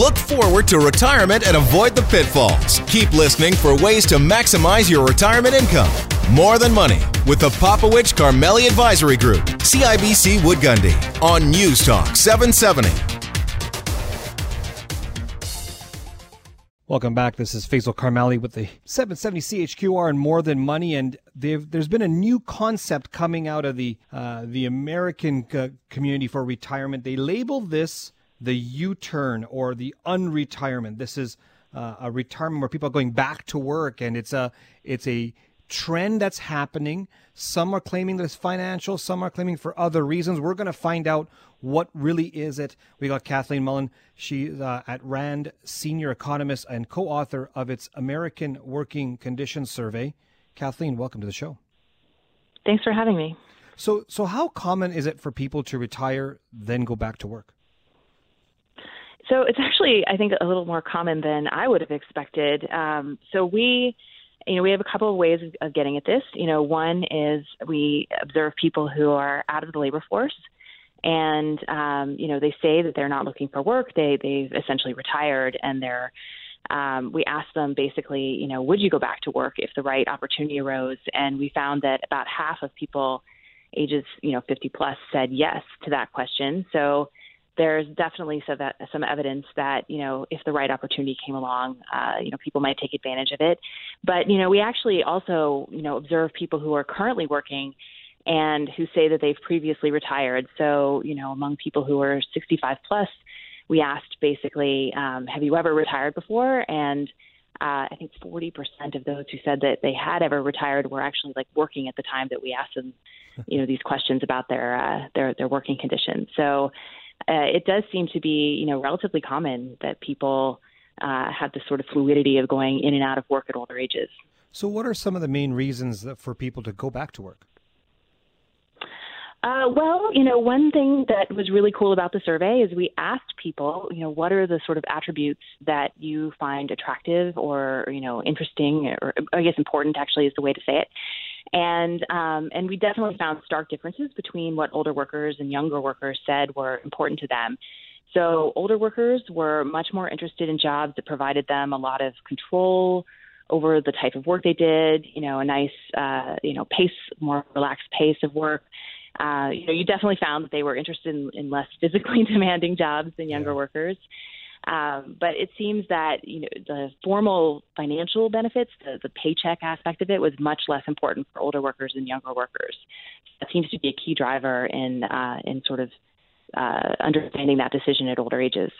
Look forward to retirement and avoid the pitfalls. Keep listening for ways to maximize your retirement income. More Than Money with the Popowich Karmali Advisory Group, CIBC Wood Gundy, on News Talk 770. Welcome back. This is Faisal Karmali with the 770 CHQR and More Than Money. And there's been a new concept coming out of the uh, the American uh, community for retirement. They label this the U-turn or the unretirement. This is uh, a retirement where people are going back to work, and it's a it's a trend that's happening. Some are claiming that it's financial, some are claiming for other reasons. We're going to find out what really is it. We got Kathleen Mullen. She's uh, at RAND, senior economist and co-author of its American Working Conditions Survey. Kathleen, welcome to the show. Thanks for having me. So, so how common is it for people to retire then go back to work? So it's actually, I think, a little more common than I would have expected. Um, so we, you know, we have a couple of ways of, getting at this. You know, one is we observe people who are out of the labor force, and um, you know, they say that they're not looking for work. They they've essentially retired, and they're um, we asked them basically, you know, would you go back to work if the right opportunity arose? And we found that about half of people ages, you know, 50 plus said yes to that question. So there's definitely some, evidence that you know if the right opportunity came along, uh, you know people might take advantage of it. But you know we actually also you know observe people who are currently working and who say that they've previously retired. So you know among people who are 65 plus, we asked basically, um, have you ever retired before? And uh, I think 40% of those who said that they had ever retired were actually like working at the time that we asked them, you know, these questions about their uh, their their working conditions. So uh, it does seem to be, you know, relatively common that people uh, have this sort of fluidity of going in and out of work at older ages. So, what are some of the main reasons for people to go back to work? Uh, well, you know, one thing that was really cool about the survey is we asked people, you know, what are the sort of attributes that you find attractive or, you know, interesting, or I guess important actually is the way to say it. And um, and we definitely found stark differences between what older workers and younger workers said were important to them. So older workers were much more interested in jobs that provided them a lot of control over the type of work they did. You know, a nice uh, you know pace, more relaxed pace of work. Uh, you know, you definitely found that they were interested in, in less physically demanding jobs than younger yeah. workers. Um, but it seems that you know the formal financial benefits, the, the paycheck aspect of it, was much less important for older workers than younger workers. That seems to be a key driver in uh, in sort of uh, understanding that decision at older ages.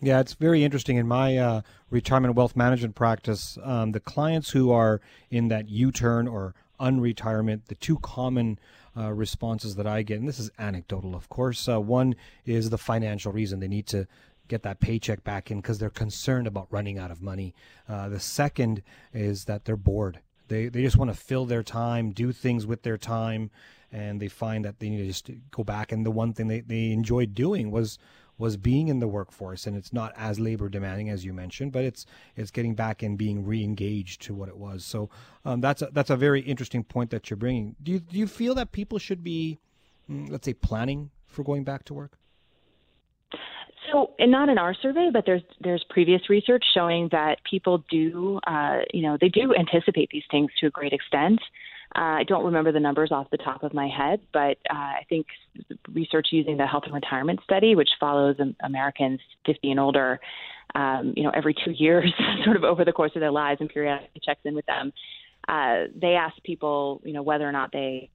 Yeah, it's very interesting. In my uh, retirement wealth management practice, um, the clients who are in that U-turn or unretirement, the two common uh, responses that I get, and this is anecdotal, of course. Uh, one is the financial reason they need to get that paycheck back in because they're concerned about running out of money. Uh, the second is that they're bored. They they just want to fill their time, do things with their time, and they find that they need to just go back. And the one thing they, they enjoyed doing was was being in the workforce, and it's not as labor demanding as you mentioned, but it's it's getting back and being re-engaged to what it was. So um, that's a, that's a very interesting point that you're bringing. Do you do you feel that people should be, mm, let's say, planning for going back to work? So, and not in our survey, but there's there's previous research showing that people do, uh, you know, they do anticipate these things to a great extent. Uh, I don't remember the numbers off the top of my head, but uh, I think research using the Health and Retirement Study, which follows Americans 50 and older, um, you know, every two years, sort of over the course of their lives, and periodically checks in with them. Uh, they ask people, you know, whether or not they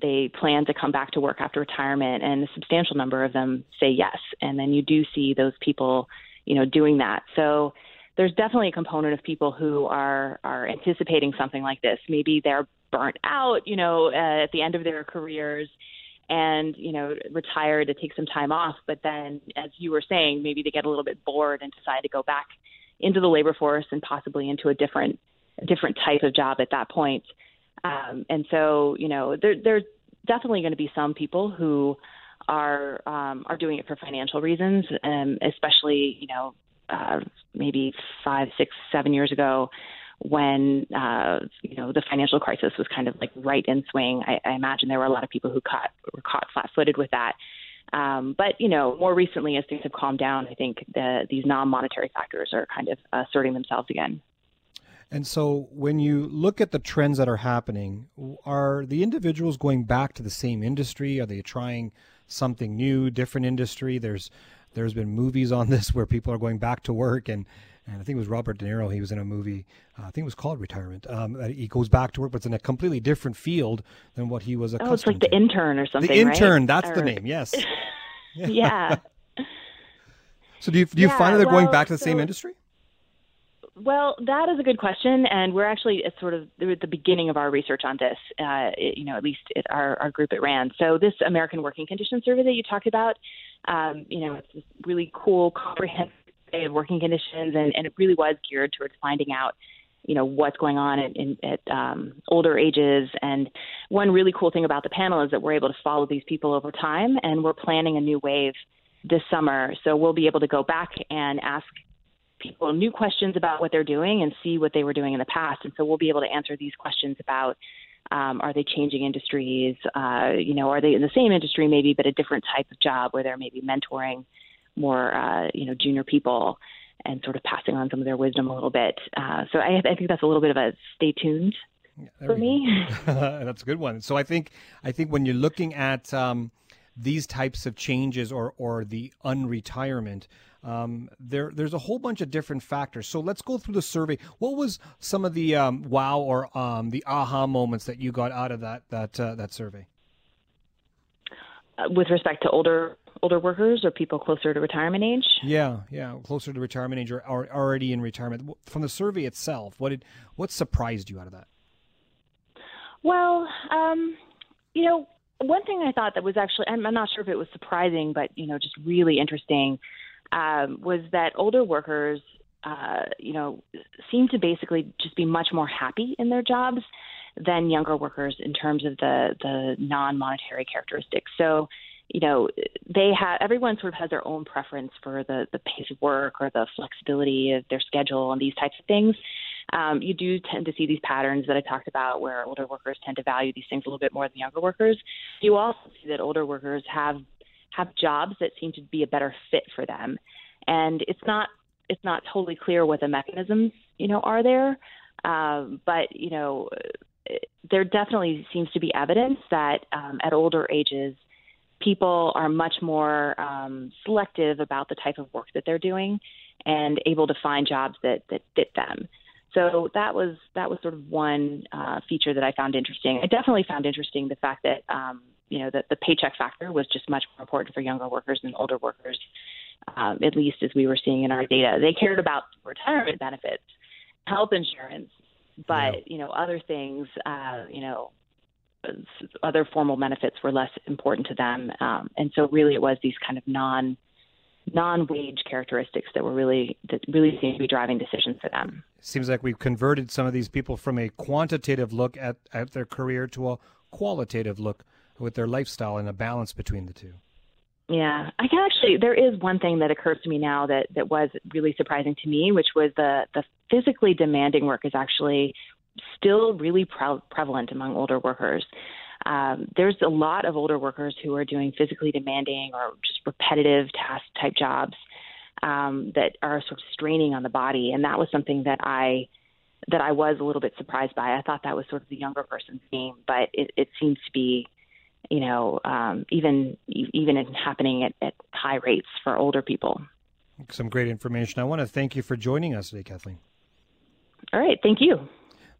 they plan to come back to work after retirement, and a substantial number of them say yes. And then you do see those people, you know, doing that. So there's definitely a component of people who are are anticipating something like this. Maybe they're burnt out, you know, uh, at the end of their careers and you know retire to take some time off but then as you were saying maybe they get a little bit bored and decide to go back into the labor force and possibly into a different different type of job at that point um, and so, you know, there, there's definitely going to be some people who are um, are doing it for financial reasons, um, especially, you know, uh, maybe five, six, seven years ago when uh, you know the financial crisis was kind of like right in swing. I, I imagine there were a lot of people who caught were caught flat-footed with that. Um, but you know, more recently, as things have calmed down, I think the, these non-monetary factors are kind of asserting themselves again. And so, when you look at the trends that are happening, are the individuals going back to the same industry? Are they trying something new, different industry? There's there's been movies on this where people are going back to work and and I think it was Robert De Niro. He was in a movie. Uh, I think it was called Retirement. Um, he goes back to work, but it's in a completely different field than what he was accustomed. Oh, it's like to. the intern or something. The intern. Right? That's or... the name. Yes. yeah. so do you do you yeah, find that they're well, going back to the so, same industry? Well, that is a good question, and we're actually at sort of at the beginning of our research on this. Uh, it, you know, at least at our, our group at RAND. So this American Working Conditions Survey that you talked about, um, you know, it's this really cool, comprehensive survey of working conditions, and, and it really was geared towards finding out, you know, what's going on in, in, at um, older ages. And one really cool thing about the panel is that we're able to follow these people over time, and we're planning a new wave this summer. So we'll be able to go back and ask people new questions about what they're doing and see what they were doing in the past. And so we'll be able to answer these questions about um, are they changing industries? Uh, you know, are they in the same industry maybe, but a different type of job where they're maybe mentoring more, uh, you know, junior people and sort of passing on some of their wisdom a little bit. Uh, so I, I think that's a little bit of a stay tuned yeah, for me. that's a good one. So I think I think when you're looking at um, these types of changes or or the unretirement. Um, there, there's a whole bunch of different factors. So let's go through the survey. What was some of the um, wow or um, the aha moments that you got out of that that uh, that survey? Uh, with respect to older older workers or people closer to retirement age? Yeah, yeah, closer to retirement age or, or already in retirement. From the survey itself, what did what surprised you out of that? Well, um, you know, one thing I thought that was actually I'm, I'm not sure if it was surprising, but you know, just really interesting um, was that older workers, uh, you know, seem to basically just be much more happy in their jobs than younger workers in terms of the the non monetary characteristics. So you know, they have everyone sort of has their own preference for the the pace of work or the flexibility of their schedule and these types of things. Um, you do tend to see these patterns that I talked about, where older workers tend to value these things a little bit more than younger workers. You also see that older workers have have jobs that seem to be a better fit for them, and it's not it's not totally clear what the mechanisms you know are there, um, but you know there definitely seems to be evidence that um, at older ages people are much more um, selective about the type of work that they're doing and able to find jobs that, that fit them. So that was that was sort of one uh, feature that I found interesting. I definitely found interesting the fact that um, you know that the paycheck factor was just much more important for younger workers than older workers, um, at least as we were seeing in our data. They cared about retirement benefits, health insurance, but yeah. you know other things, uh, you know other formal benefits were less important to them. Um, and so really it was these kind of non non-wage characteristics that were really that really seemed to be driving decisions for them. Seems like we've converted some of these people from a quantitative look at, at their career to a qualitative look with their lifestyle and a balance between the two. Yeah, I can actually. There is one thing that occurs to me now that that was really surprising to me, which was the the physically demanding work is actually still really pre- prevalent among older workers. Um, there's a lot of older workers who are doing physically demanding or just repetitive task type jobs um, that are sort of straining on the body, and that was something that I that I was a little bit surprised by. I thought that was sort of the younger person's game, but it, it seems to be, you know, um, even even happening at, at high rates for older people. Some great information. I want to thank you for joining us today, Kathleen. All right, thank you.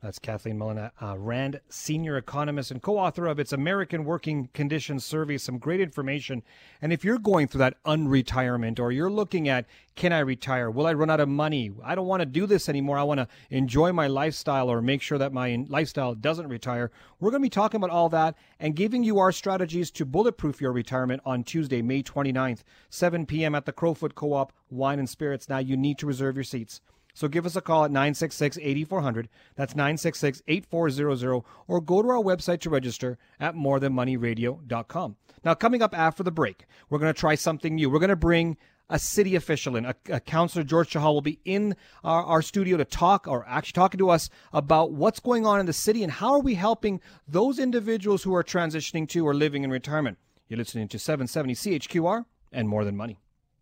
That's Kathleen Mullen, uh, Rand senior economist and co author of its American Working Conditions Survey. Some great information. And if you're going through that unretirement or you're looking at, can I retire? Will I run out of money? I don't want to do this anymore. I want to enjoy my lifestyle or make sure that my lifestyle doesn't retire. We're going to be talking about all that and giving you our strategies to bulletproof your retirement on Tuesday, May 29th, 7 p.m. at the Crowfoot Co op Wine and Spirits. Now you need to reserve your seats. So give us a call at 966 8400. That's 966 8400. Or go to our website to register at morethanmoneyradio.com. Now, coming up after the break, we're going to try something new. We're going to bring a city official in. A, a counselor, George Chahal, will be in our, our, studio to talk, or actually talking to us about what's going on in the city and how are we helping those individuals who are transitioning to or living in retirement. You're listening to 770 CHQR and More Than Money.